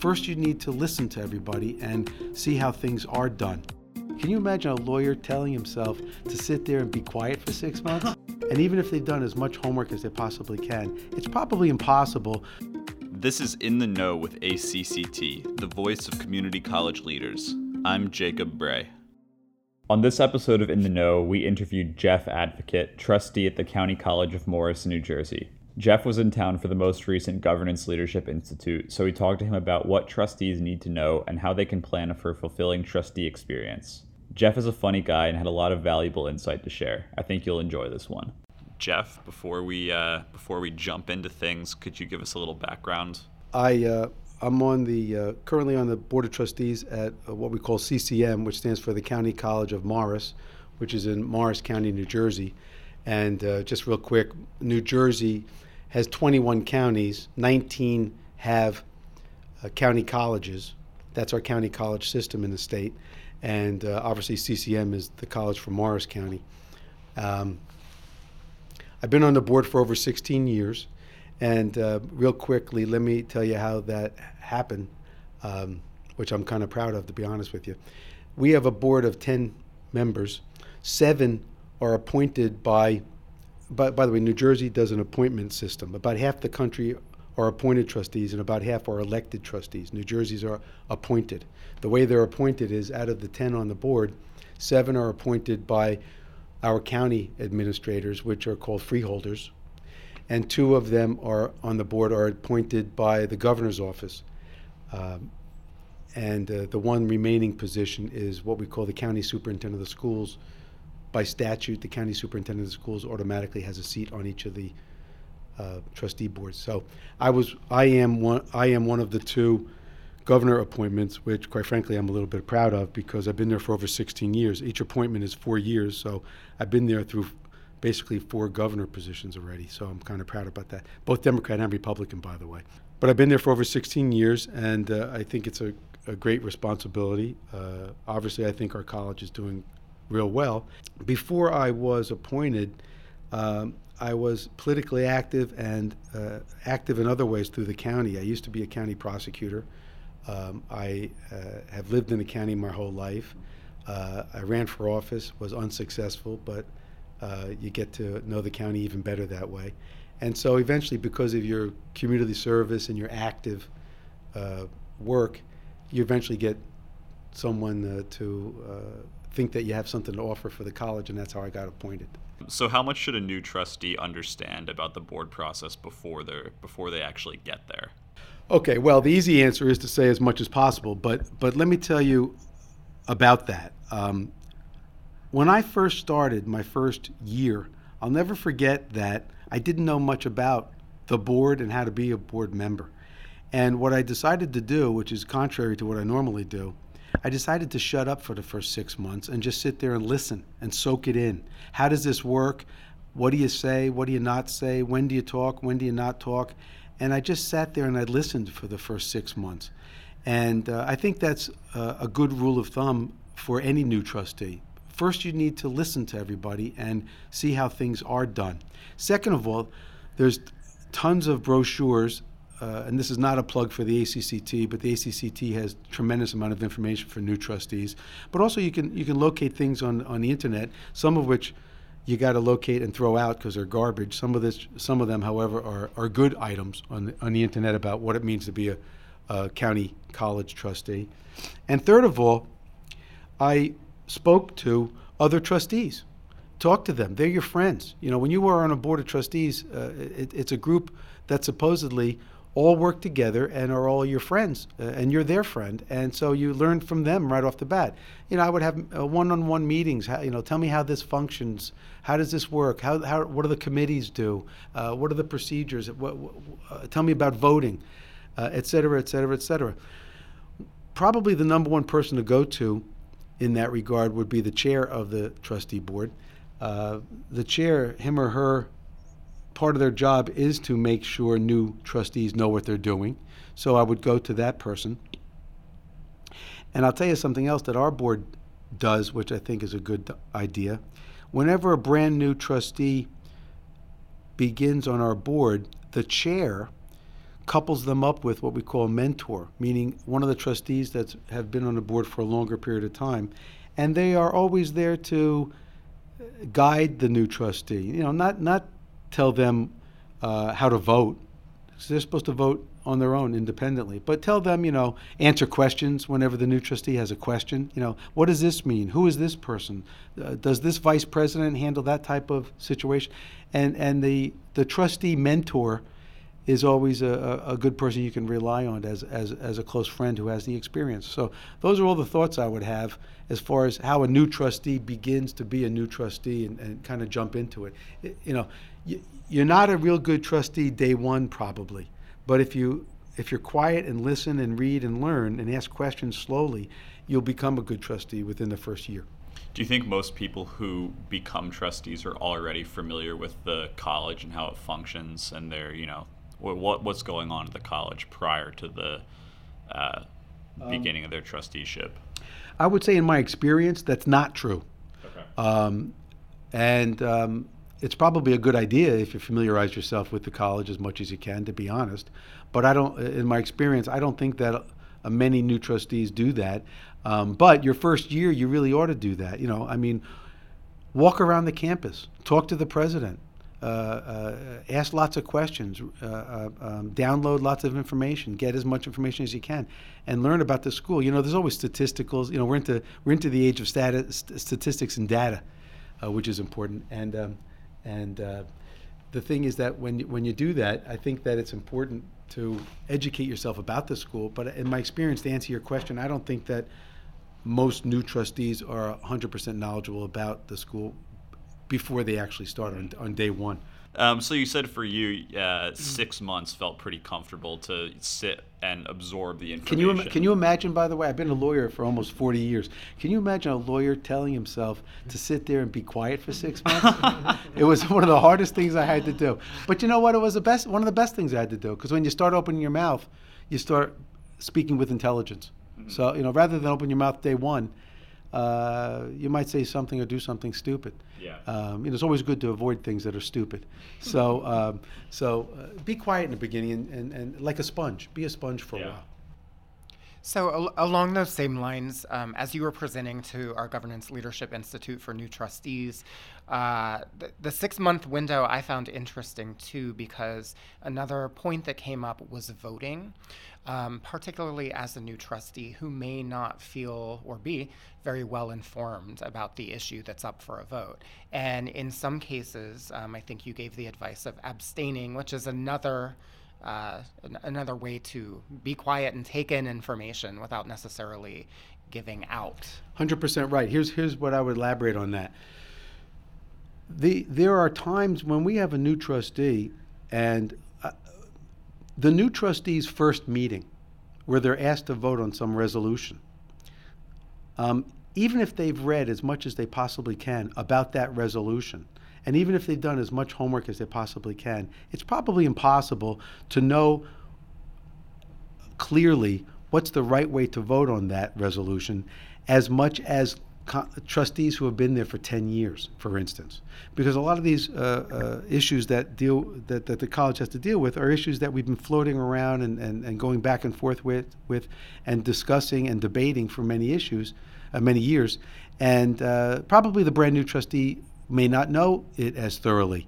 First, you need to listen to everybody and see how things are done. Can you imagine a lawyer telling himself to sit there and be quiet for six months? And even if they've done as much homework as they possibly can, it's probably impossible. This is In the Know with ACCT, the voice of community college leaders. I'm Jacob Bray. On this episode of In the Know, we interviewed Jeff Advocate, trustee at the County College of Morris, New Jersey. Jeff was in town for the most recent Governance Leadership Institute, so we talked to him about what trustees need to know and how they can plan for a fulfilling trustee experience. Jeff is a funny guy and had a lot of valuable insight to share. I think you'll enjoy this one. Jeff, before we uh, before we jump into things, could you give us a little background? I uh, I'm on the uh, currently on the board of trustees at uh, what we call CCM, which stands for the County College of Morris, which is in Morris County, New Jersey. And uh, just real quick, New Jersey has 21 counties. 19 have uh, county colleges. That's our county college system in the state and uh, obviously CCM is the college for Morris County. Um, I've been on the board for over 16 years, and uh, real quickly, let me tell you how that happened, um, which I'm kind of proud of, to be honest with you. We have a board of 10 members. Seven are appointed by, by, by the way, New Jersey does an appointment system. About half the country are appointed trustees, and about half are elected trustees. New Jersey's are appointed. The way they're appointed is out of the 10 on the board, seven are appointed by our county administrators, which are called freeholders, and two of them are on the board are appointed by the governor's office. Um, and uh, the one remaining position is what we call the county superintendent of the schools. By statute, the county superintendent of schools automatically has a seat on each of the uh, trustee boards. So I was, I am one, I am one of the two governor appointments, which quite frankly I'm a little bit proud of because I've been there for over 16 years. Each appointment is four years, so I've been there through basically four governor positions already. So I'm kind of proud about that. Both Democrat and Republican, by the way. But I've been there for over 16 years, and uh, I think it's a, a great responsibility. Uh, obviously, I think our college is doing real well. Before I was appointed, um, I was politically active and uh, active in other ways through the county. I used to be a county prosecutor. Um, I uh, have lived in the county my whole life. Uh, I ran for office, was unsuccessful, but uh, you get to know the county even better that way. And so eventually, because of your community service and your active uh, work, you eventually get someone uh, to think that you have something to offer for the college, and that's how I got appointed. So, how much should a new trustee understand about the board process before they before they actually get there? Okay, well, the easy answer is to say as much as possible, but but let me tell you about that. Um, when I first started my first year, I'll never forget that I didn't know much about the board and how to be a board member. And what I decided to do, which is contrary to what I normally do, I decided to shut up for the first six months and just sit there and listen and soak it in. How does this work? What do you say? What do you not say? When do you talk? When do you not talk? And I just sat there and I listened for the first six months. And uh, I think that's uh, a good rule of thumb for any new trustee. First, you need to listen to everybody and see how things are done. Second of all, there's tons of brochures uh, and this is not a plug for the ACCT, but the ACCT has tremendous amount of information for new trustees. But also, you can you can locate things on on the internet, some of which you got to locate and throw out because they're garbage. Some of this, some of them, however, are, are good items on the, on the internet about what it means to be a, a county college trustee. And third of all, I spoke to other trustees. Talk to them. They're your friends. You know, when you are on a board of trustees, uh, it, it's a group that supposedly all work together and are all your friends, uh, and you're their friend, and so you learn from them right off the bat. You know, I would have uh, one-on-one meetings. How, you know, tell me how this functions. How does this work? How, how what do the committees do? Uh, what are the procedures? What, what, uh, tell me about voting, uh, et cetera, et cetera, et cetera. Probably the number one person to go to in that regard would be the chair of the trustee board. Uh, the chair, him or her, part of their job is to make sure new trustees know what they're doing. So I would go to that person. And I'll tell you something else that our board does, which I think is a good idea. Whenever a brand new trustee begins on our board, the chair couples them up with what we call a mentor, meaning one of the trustees that have been on the board for a longer period of time, and they are always there to guide the new trustee. You know, not not tell them uh, how to vote. So they're supposed to vote on their own independently. But tell them, you know, answer questions whenever the new trustee has a question. You know, what does this mean? Who is this person? Uh, does this vice president handle that type of situation? And and the the trustee mentor is always a, a good person you can rely on as, as, as a close friend who has the experience. So those are all the thoughts I would have as far as how a new trustee begins to be a new trustee and, and kind of jump into it. it you know, you're not a real good trustee day one probably, but if you if you're quiet and listen and read and learn and ask questions slowly, you'll become a good trustee within the first year. Do you think most people who become trustees are already familiar with the college and how it functions and they're, you know, what what's going on at the college prior to the uh, um, beginning of their trusteeship? I would say, in my experience, that's not true. Okay. Um, and um, it's probably a good idea if you familiarize yourself with the college as much as you can, to be honest. But I don't, in my experience, I don't think that many new trustees do that. Um, but your first year, you really ought to do that. You know, I mean, walk around the campus, talk to the president, uh, uh, ask lots of questions, uh, uh, um, download lots of information, get as much information as you can, and learn about the school. You know, there's always statisticals. You know, we're into we're into the age of stati- st- statistics and data, uh, which is important. And um, and uh, the thing is that when when you do that, I think that it's important to educate yourself about the school. But in my experience, to answer your question, I don't think that most new trustees are 100% knowledgeable about the school before they actually start on, on day one. Um, so you said for you, uh, six months felt pretty comfortable to sit and absorb the information. Can you can you imagine? By the way, I've been a lawyer for almost forty years. Can you imagine a lawyer telling himself to sit there and be quiet for six months? it was one of the hardest things I had to do. But you know what? It was the best. One of the best things I had to do because when you start opening your mouth, you start speaking with intelligence. Mm-hmm. So you know, rather than open your mouth day one, uh, you might say something or do something stupid. Yeah. Um, you know, it's always good to avoid things that are stupid. So, um, so uh, be quiet in the beginning and, and, and, like a sponge. Be a sponge for yeah. a while. So, al- along those same lines, um, as you were presenting to our Governance Leadership Institute for new trustees, uh, the, the six month window I found interesting too, because another point that came up was voting um, particularly as a new trustee who may not feel or be very well informed about the issue that's up for a vote. And in some cases, um, I think you gave the advice of abstaining, which is another. Uh, another way to be quiet and take in information without necessarily giving out. 100% right. Here's, here's what I would elaborate on that. The, there are times when we have a new trustee and the new trustees' first meeting, where they're asked to vote on some resolution, um, even if they've read as much as they possibly can about that resolution, and even if they've done as much homework as they possibly can, it's probably impossible to know clearly what's the right way to vote on that resolution as much as co- trustees who have been there for 10 years, for instance. Because a lot of these uh, uh, issues that deal that, that the college has to deal with are issues that we've been floating around and, and, and going back and forth with, with and discussing and debating for many issues, uh, many years. And uh, probably the brand new trustee may not know it as thoroughly.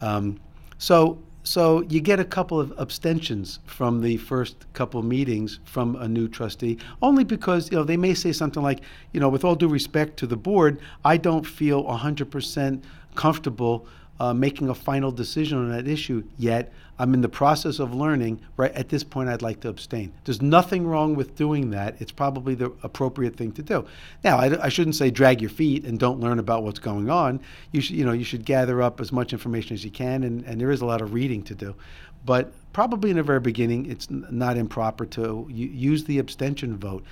Um, so so you get a couple of abstentions from the first couple meetings from a new trustee, only because you know they may say something like, you know, with all due respect to the board, I don't feel 100% comfortable uh, making a final decision on that issue yet. I'm in the process of learning. Right at this point, I'd like to abstain. There's nothing wrong with doing that. It's probably the appropriate thing to do. Now, I, I shouldn't say drag your feet and don't learn about what's going on. You should, you know, you should gather up as much information as you can, and, and there is a lot of reading to do. But probably in the very beginning, it's not improper to use the abstention vote.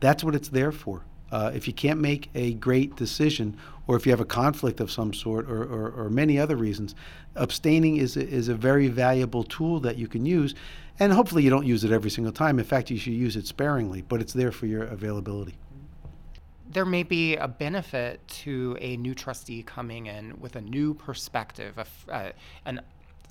That's what it's there for. Uh, if you can't make a great decision, or if you have a conflict of some sort, or, or, or many other reasons, abstaining is a, is a very valuable tool that you can use. And hopefully, you don't use it every single time. In fact, you should use it sparingly, but it's there for your availability. There may be a benefit to a new trustee coming in with a new perspective, uh, an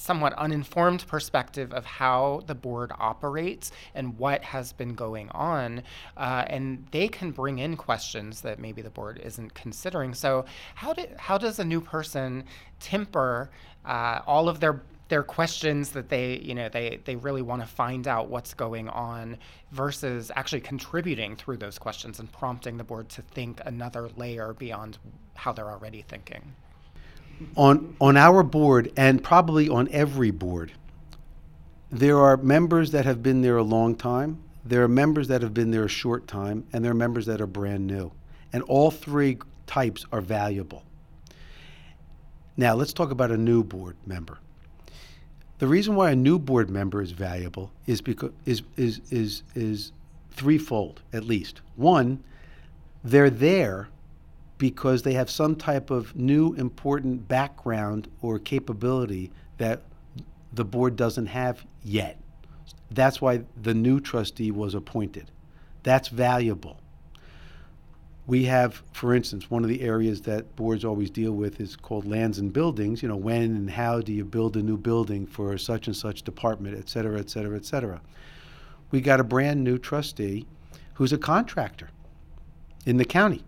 somewhat uninformed perspective of how the board operates and what has been going on. Uh, and they can bring in questions that maybe the board isn't considering. So, how, do, how does a new person temper uh, all of their their questions that they you know they they really want to find out what's going on versus actually contributing through those questions and prompting the board to think another layer beyond how they're already thinking on on our board and probably on every board there are members that have been there a long time there are members that have been there a short time and there are members that are brand new. And all three types are valuable. Now let's talk about a new board member. The reason why a new board member is valuable is because is is is is threefold at least. One they're there because they have some type of new important background or capability that the board doesn't have yet. That's why the new trustee was appointed. That's valuable. We have, for instance, one of the areas that boards always deal with is called lands and buildings. You know, when and how do you build a new building for such and such department, et cetera, et cetera, et cetera. We got a brand new trustee who's a contractor in the county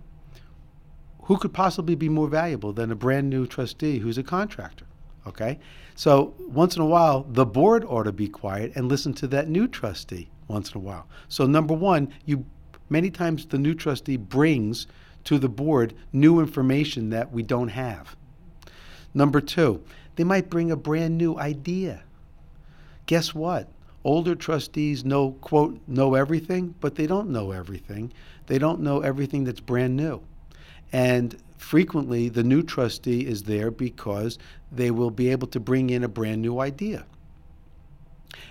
who could possibly be more valuable than a brand new trustee who's a contractor? Okay? So once in a while, the board ought to be quiet and listen to that new trustee once in a while. So number one, you many times the new trustee brings to the board new information that we don't have. Number two, they might bring a brand new idea. Guess what? Older trustees know, quote, know everything, but they don't know everything. They don't know everything that's brand new. And frequently, the new trustee is there because they will be able to bring in a brand new idea.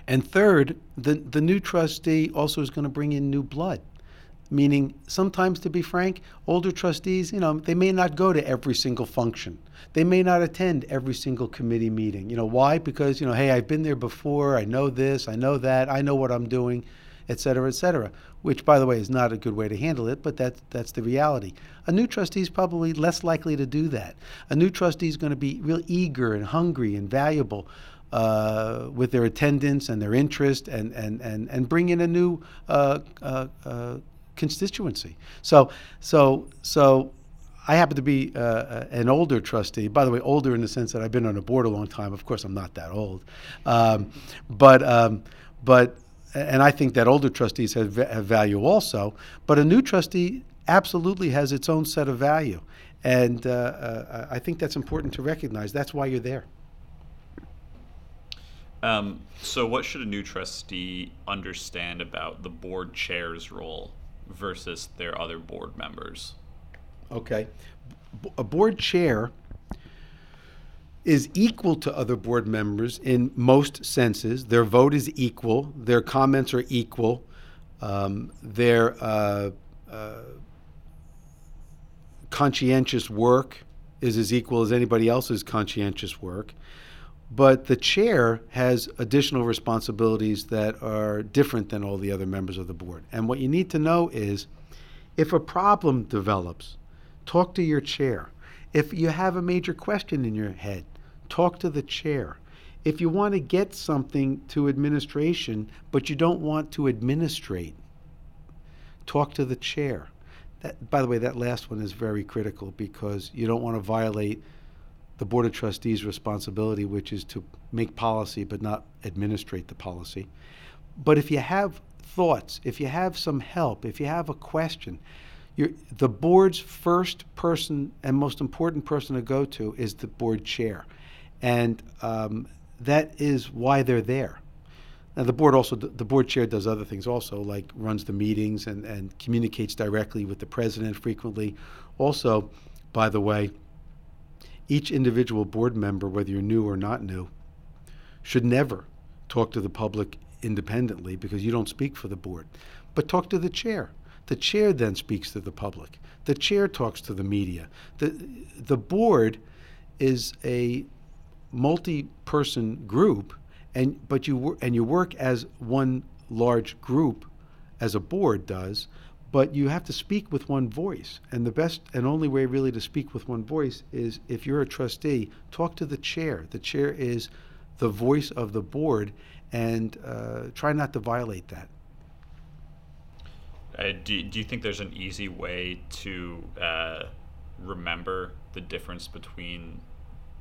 And third, the, the new trustee also is going to bring in new blood. Meaning, sometimes, to be frank, older trustees, you know, they may not go to every single function. They may not attend every single committee meeting. You know, why? Because, you know, hey, I've been there before, I know this, I know that, I know what I'm doing et cetera, et cetera, which, by the way, is not a good way to handle it, but that, that's the reality. A new trustee is probably less likely to do that. A new trustee is going to be real eager and hungry and valuable uh, with their attendance and their interest and, and, and, and bring in a new uh, uh, uh constituency. So, so, so I happen to be uh, uh, an older trustee. By the way, older in the sense that I've been on a board a long time. Of course, I'm not that old, um, but um, but and I think that older trustees have, have value also, but a new trustee absolutely has its own set of value. And uh, uh, I think that's important to recognize. That's why you're there. Um, so, what should a new trustee understand about the board chair's role versus their other board members? Okay. A board chair is equal to other board members in most senses. Their vote is equal, their comments are equal, um, their uh, uh, conscientious work is as equal as anybody else's conscientious work. But the chair has additional responsibilities that are different than all the other members of the board. And what you need to know is if a problem develops, talk to your chair. If you have a major question in your head, talk to the chair. If you want to get something to administration, but you don't want to administrate, talk to the chair. That, by the way, that last one is very critical because you don't want to violate the Board of Trustees' responsibility, which is to make policy but not administrate the policy. But if you have thoughts, if you have some help, if you have a question, the board's first person and most important person to go to is the board chair. And um, that is why they're there. Now, the board also, the board chair does other things also, like runs the meetings and, and communicates directly with the president frequently. Also, by the way, each individual board member, whether you're new or not new, should never talk to the public independently because you don't speak for the board, but talk to the chair. The chair then speaks to the public. The chair talks to the media. The, the board is a multi-person group, and but you and you work as one large group, as a board does, but you have to speak with one voice. And the best and only way really to speak with one voice is if you're a trustee, talk to the chair. The chair is the voice of the board and uh, try not to violate that. Uh, do, do you think there's an easy way to uh, remember the difference between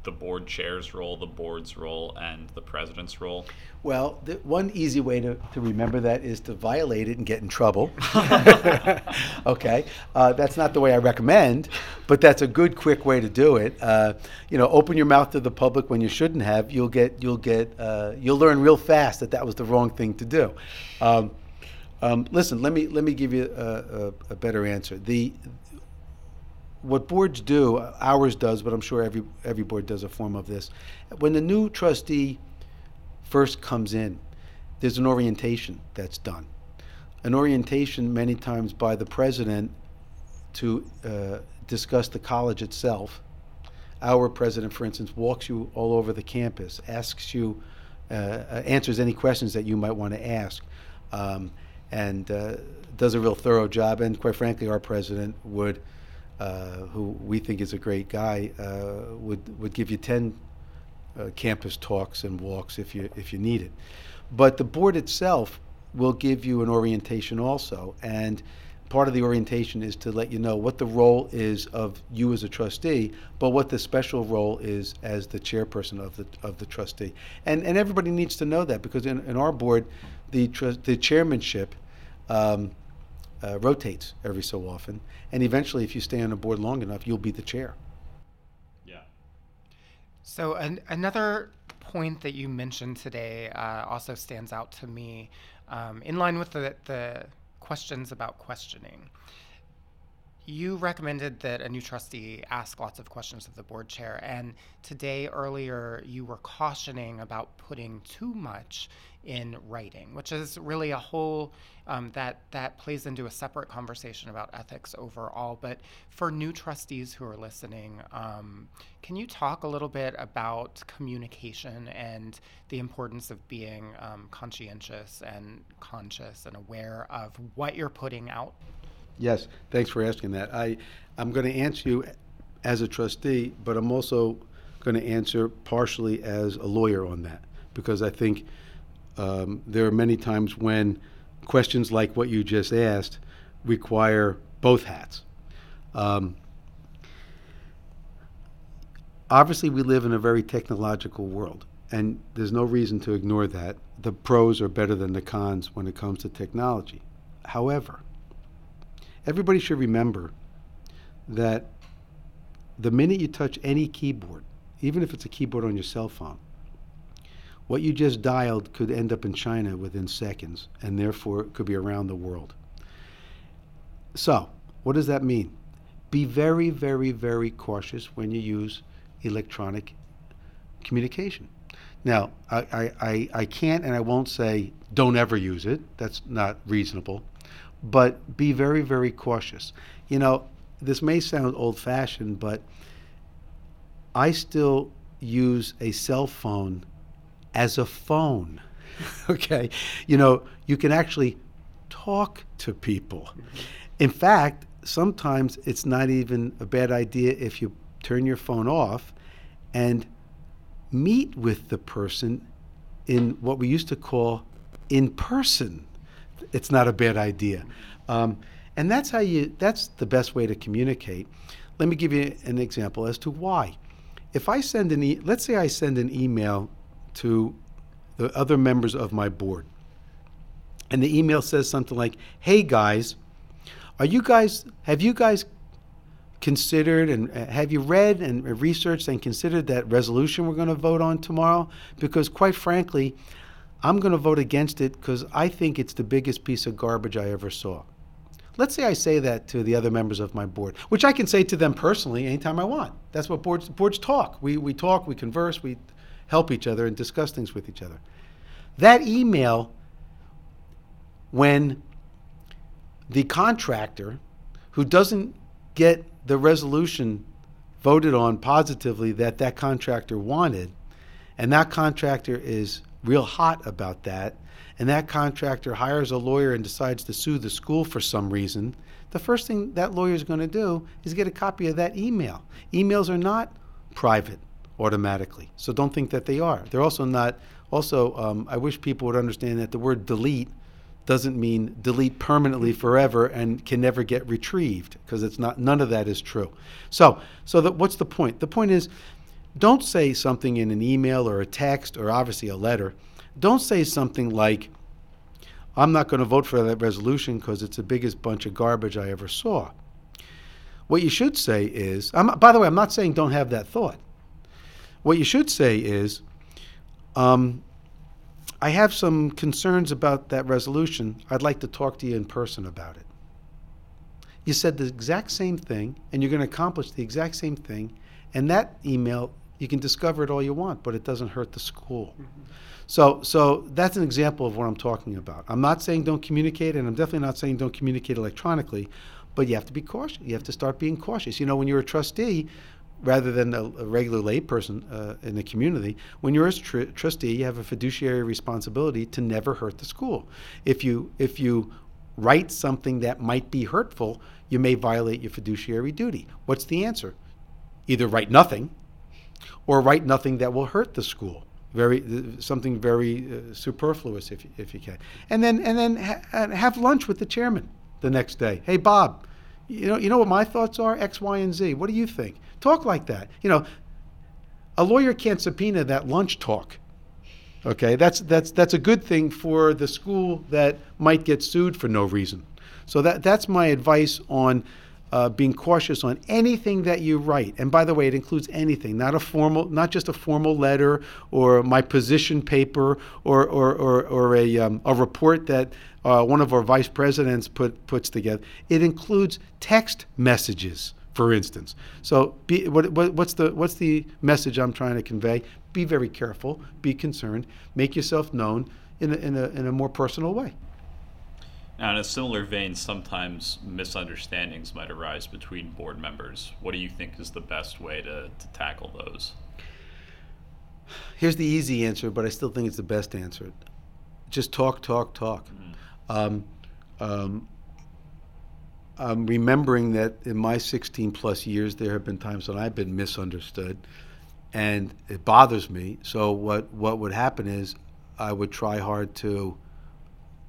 the board chair's role, the board's role, and the president's role? Well, the one easy way to, to remember that is to violate it and get in trouble. okay, uh, that's not the way I recommend, but that's a good, quick way to do it. Uh, you know, open your mouth to the public when you shouldn't have. You'll get, you'll get, uh, you'll learn real fast that that was the wrong thing to do. Um, um, listen, let me let me give you a, a, a better answer. The what boards do, ours does, but I'm sure every every board does a form of this. When the new trustee first comes in, there's an orientation that's done. An orientation many times by the president to uh, discuss the college itself. Our president, for instance, walks you all over the campus, asks you, uh, uh answers any questions that you might want to ask, um, and uh, does a real thorough job. And quite frankly, our president would uh, who we think is a great guy, uh, would would give you ten uh, campus talks and walks if you if you need it. But the board itself will give you an orientation also, and part of the orientation is to let you know what the role is of you as a trustee, but what the special role is as the chairperson of the of the trustee. And and everybody needs to know that because in, in our board, the tr- the chairmanship. Um, uh, rotates every so often, and eventually, if you stay on a board long enough, you'll be the chair. Yeah. So an, another point that you mentioned today uh, also stands out to me, um, in line with the the questions about questioning. You recommended that a new trustee ask lots of questions of the board chair, and today earlier you were cautioning about putting too much in writing, which is really a whole um, that that plays into a separate conversation about ethics overall. But for new trustees who are listening, um, can you talk a little bit about communication and the importance of being um, conscientious and conscious and aware of what you're putting out? Yes, thanks for asking that. I, I'm going to answer you as a trustee, but I'm also going to answer partially as a lawyer on that because I think um, there are many times when questions like what you just asked require both hats. Um, obviously, we live in a very technological world, and there's no reason to ignore that. The pros are better than the cons when it comes to technology. However, everybody should remember that the minute you touch any keyboard, even if it's a keyboard on your cell phone, what you just dialed could end up in China within seconds, and therefore could be around the world. So, what does that mean? Be very, very, very cautious when you use electronic communication. Now, I, I, I, I can't and I won't say don't ever use it. That's not reasonable but be very, very cautious. You know, this may sound old fashioned, but I still use a cell phone as a phone. okay? You know, you can actually talk to people. In fact, sometimes it's not even a bad idea if you turn your phone off and meet with the person in what we used to call in person it's not a bad idea. Um, and that's how you, that's the best way to communicate. Let me give you an example as to why. If I send an, e- let's say I send an email to the other members of my board, and the email says something like, "Hey guys, are you guys have you guys considered and uh, have you read and researched and considered that resolution we're going to vote on tomorrow? Because quite frankly, I'm going to vote against it because I think it's the biggest piece of garbage I ever saw. Let's say I say that to the other members of my board, which I can say to them personally anytime I want. That's what boards boards talk. We we talk, we converse, we help each other and discuss things with each other. That email when the contractor who doesn't get the resolution voted on positively that that contractor wanted and that contractor is real hot about that, and that contractor hires a lawyer and decides to sue the school for some reason, the first thing that lawyer is going to do is get a copy of that email. Emails are not private automatically. So don't think that they are. They're also not. Also, um, I wish people would understand that the word delete doesn't mean delete permanently forever and can never get retrieved because it's not. None of that is true. So, so that what's the point? The point is, don't say something in an email or a text or obviously a letter. Don't say something like, "I'm not going to vote for that resolution because it's the biggest bunch of garbage I ever saw." What you should say is, I'm, by the way, I'm not saying don't have that thought. What you should say is, um, I have some concerns about that resolution. I'd like to talk to you in person about it. You said the exact same thing, and you're going to accomplish the exact same thing, and that email, you can discover it all you want, but it doesn't hurt the school. So, so that's an example of what I'm talking about. I'm not saying don't communicate, and I'm definitely not saying don't communicate electronically, but you have to be cautious. You have to start being cautious. You know, when you're a trustee, rather than a, a regular layperson uh, in the community, when you're a tr- trustee, you have a fiduciary responsibility to never hurt the school. If you if you write something that might be hurtful, you may violate your fiduciary duty. What's the answer? Either write nothing, or write nothing that will hurt the school. Very something very uh, superfluous, if if you can. And then and then ha- have lunch with the chairman the next day. Hey, Bob, you know, you know what my thoughts are? X, Y, and Z. What do you think? Talk like that. You know, a lawyer can't subpoena that lunch talk. Okay, that's that's that's a good thing for the school that might get sued for no reason. So that that's my advice on uh, being cautious on anything that you write. And by the way, it includes anything, not a formal, not just a formal letter or my position paper or or or, or a um, a report that uh, one of our vice presidents put puts together. It includes text messages, for instance. So, be, what, what, what's the what's the message I'm trying to convey? Be very careful. Be concerned. Make yourself known in a, in a, in a more personal way. Now, in a similar vein, sometimes misunderstandings might arise between board members. What do you think is the best way to, to tackle those? Here's the easy answer, but I still think it's the best answer. Just talk, talk, talk. Mm-hmm. Um, um, I'm remembering that in my 16 plus years, there have been times when I've been misunderstood, and it bothers me. So what what would happen is I would try hard to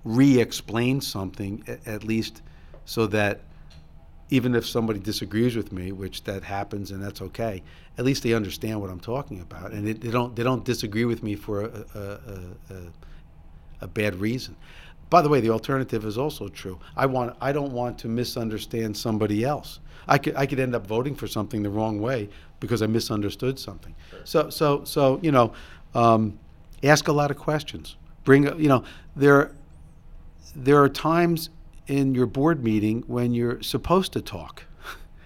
re-explain something at least, so that even if somebody disagrees with me, which that happens and that's okay, at least they understand what I'm talking about, and it, they don't they don't disagree with me for a, a, a, a bad reason. By the way, the alternative is also true. I want I don't want to misunderstand somebody else. I could I could end up voting for something the wrong way because I misunderstood something. So so so you know, um, ask a lot of questions. Bring you know there there are times in your board meeting when you're supposed to talk.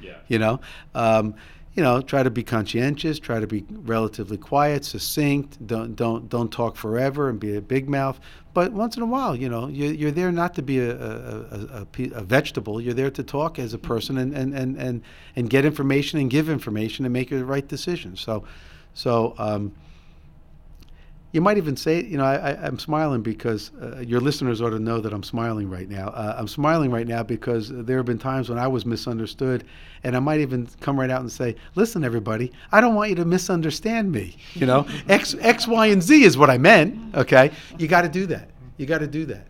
Yeah. you know. Um, you know, try to be conscientious, try to be relatively quiet, succinct. Don't don't don't talk forever and be a big mouth. But once in a while, you know, you're, you're there not to be a, a, a, a, vegetable. You're there to talk as a person and, and, and, and, and get information and give information and make the right decision. So, so um, you might even say, you know, I, am smiling because uh, your listeners ought to know that I'm smiling right now. Uh, I'm smiling right now because there have been times when I was misunderstood, and I might even come right out and say, "Listen, everybody, I don't want you to misunderstand me. You know, X, X, Y, and Z is what I meant. Okay, you got to do that. You got to do that."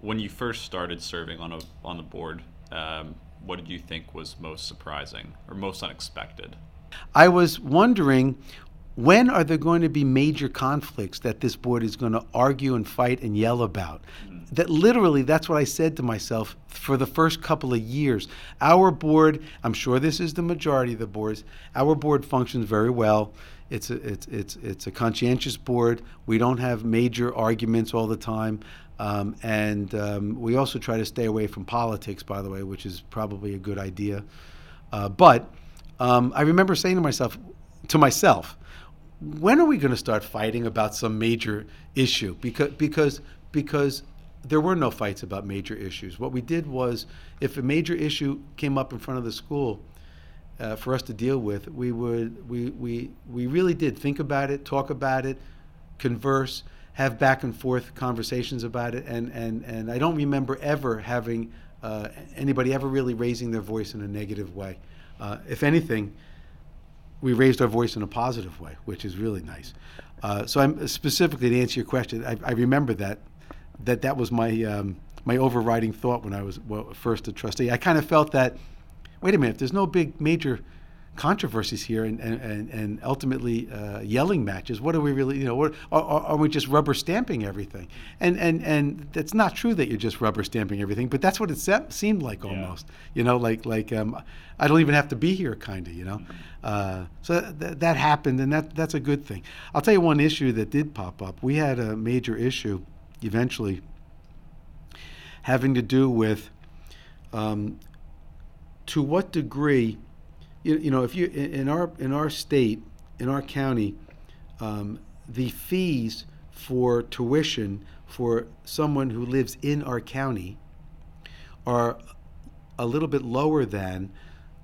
When you first started serving on a on the board, um, what did you think was most surprising or most unexpected? I was wondering when are there going to be major conflicts that this board is going to argue and fight and yell about? That literally, that's what I said to myself for the first couple of years. Our board, I'm sure this is the majority of the boards, our board functions very well. It's a, it's, it's, it's a conscientious board. We don't have major arguments all the time. Um, and um, we also try to stay away from politics, by the way, which is probably a good idea. Uh, but um, I remember saying to myself, to myself, when are we going to start fighting about some major issue? Because because because there were no fights about major issues. What we did was, if a major issue came up in front of the school uh, for us to deal with, we would we, we we really did think about it, talk about it, converse, have back and forth conversations about it, and and and I don't remember ever having uh, anybody ever really raising their voice in a negative way. Uh, if anything, we raised our voice in a positive way, which is really nice. Uh, so I'm specifically to answer your question. I, I remember that that that was my um, my overriding thought when I was well, first a trustee. I kind of felt that, wait a minute, if there's no big major controversies here and, and, and ultimately uh, yelling matches, what are we really, you know, what, are, are we just rubber stamping everything? And, and, and it's not true that you're just rubber stamping everything, but that's what it se- seemed like almost, yeah. you know, like, like um, I don't even have to be here kind of, you know. Uh, so th- that happened and that, that's a good thing. I'll tell you one issue that did pop up. We had a major issue eventually having to do with um, to what degree you, you know if you in our in our state in our county um, the fees for tuition for someone who lives in our county are a little bit lower than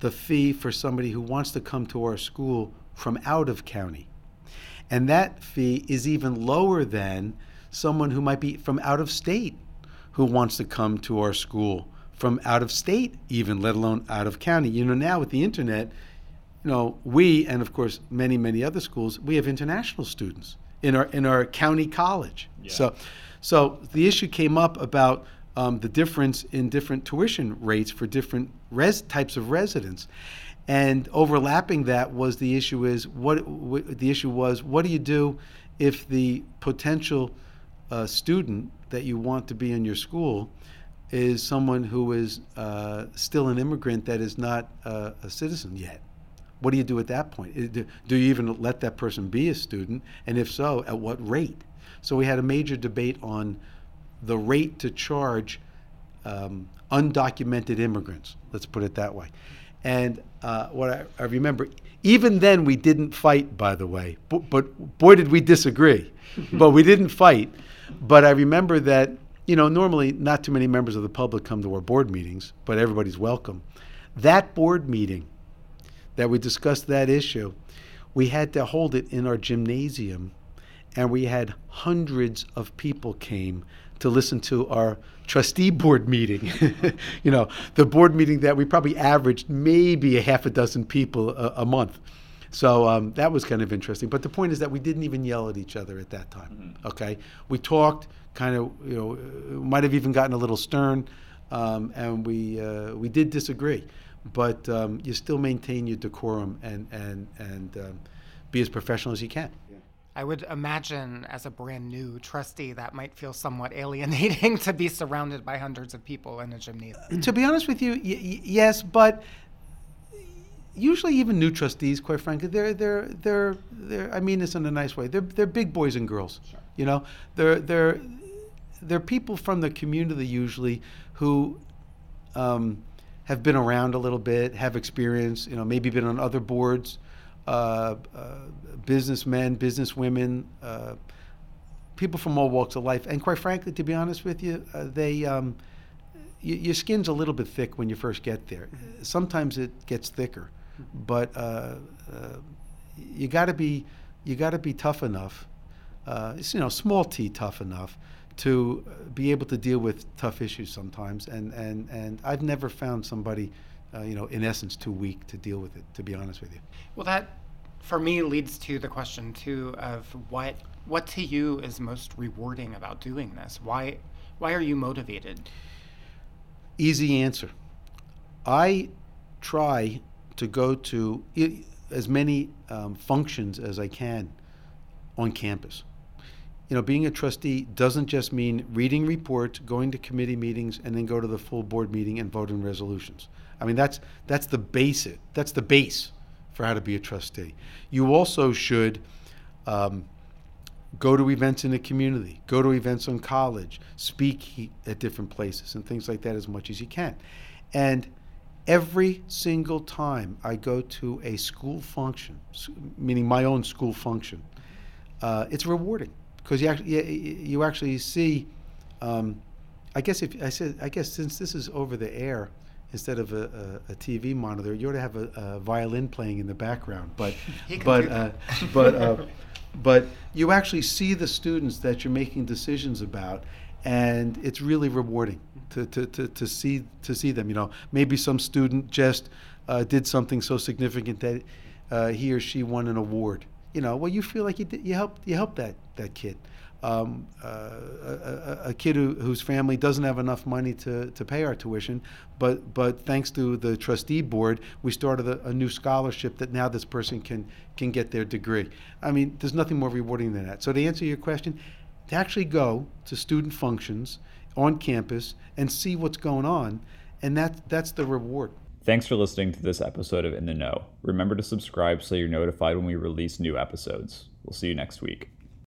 the fee for somebody who wants to come to our school from out of county. And that fee is even lower than someone who might be from out of state who wants to come to our school from out of state, even let alone out of county. You know, now with the internet, you know, we and of course many many other schools, we have international students in our in our county college. Yeah. So, so the issue came up about um, the difference in different tuition rates for different res- types of residents. And overlapping that was the issue is what, what the issue was what do you do if the potential uh, student that you want to be in your school is someone who is uh, still an immigrant that is not uh, a citizen yet. What do you do at that point? Do you even let that person be a student? And if so, at what rate? So we had a major debate on the rate to charge um, undocumented immigrants. Let's put it that way. And uh, what I, I, remember, even then we didn't fight, by the way. But, but boy, did we disagree. but we didn't fight. But I remember that, you know, normally not too many members of the public come to our board meetings, but everybody's welcome. That board meeting that we discussed that issue, we had to hold it in our gymnasium, and we had hundreds of people came to listen to our trustee board meeting. you know, the board meeting that we probably averaged maybe a half a dozen people a, a month. So um, that was kind of interesting. But the point is that we didn't even yell at each other at that time. Mm-hmm. Okay, we talked, kind of, you know, might have even gotten a little stern, um, and we uh, we did disagree, but um, you still maintain your decorum and and and um, be as professional as you can. I would imagine as a brand new trustee that might feel somewhat alienating to be surrounded by hundreds of people in a gymnasium. To be honest with you, y- y- yes, but usually even new trustees, quite frankly, they're they're they're they're. I mean this in a nice way. They're they're big boys and girls. Sure. You know, they're they're they're people from the community usually who. Um, have been around a little bit, have experience, you know, maybe been on other boards, uh, uh, businessmen, businesswomen, uh, people from all walks of life. And quite frankly, to be honest with you, uh, they um, y- your skin's a little bit thick when you first get there. Sometimes it gets thicker, but uh, uh, you got to be you got to be tough enough. It's you know, small t tough enough to be able to deal with tough issues sometimes. And and and I've never found somebody uh, you know, in essence, too weak to deal with it. To be honest with you. Well, that for me leads to the question too of what what to you is most rewarding about doing this. Why why are you motivated? Easy answer. I try to go to as many um, functions as I can on campus. You know, being a trustee doesn't just mean reading reports, going to committee meetings, and then go to the full board meeting and vote on resolutions. I mean, that's that's the basic. That's the base for how to be a trustee. You also should um, go to events in the community, go to events on college, speak at different places, and things like that as much as you can. And every single time I go to a school function, meaning my own school function, uh, it's rewarding because you actually you actually see. Um, I guess if I said I guess since this is over the air, instead of a, a, a, TV monitor, you ought to have a, a, violin playing in the background. But but uh, but uh, but you actually see the students that you're making decisions about, and it's really rewarding to, to, to, to see to see them. You know, maybe some student just uh, did something so significant that. uh, he or she won an award. You know, well, you feel like you did, you helped you helped that that kid. Um, uh, a, a, kid who, whose family doesn't have enough money to, to pay our tuition, but but thanks to the trustee board, we started a, a, new scholarship that now this person can can get their degree. I mean, there's nothing more rewarding than that. So to answer your question, to actually go to student functions on campus and see what's going on, and that that's the reward. Thanks for listening to this episode of In the Know. Remember to subscribe so you're notified when we release new episodes. We'll see you next week.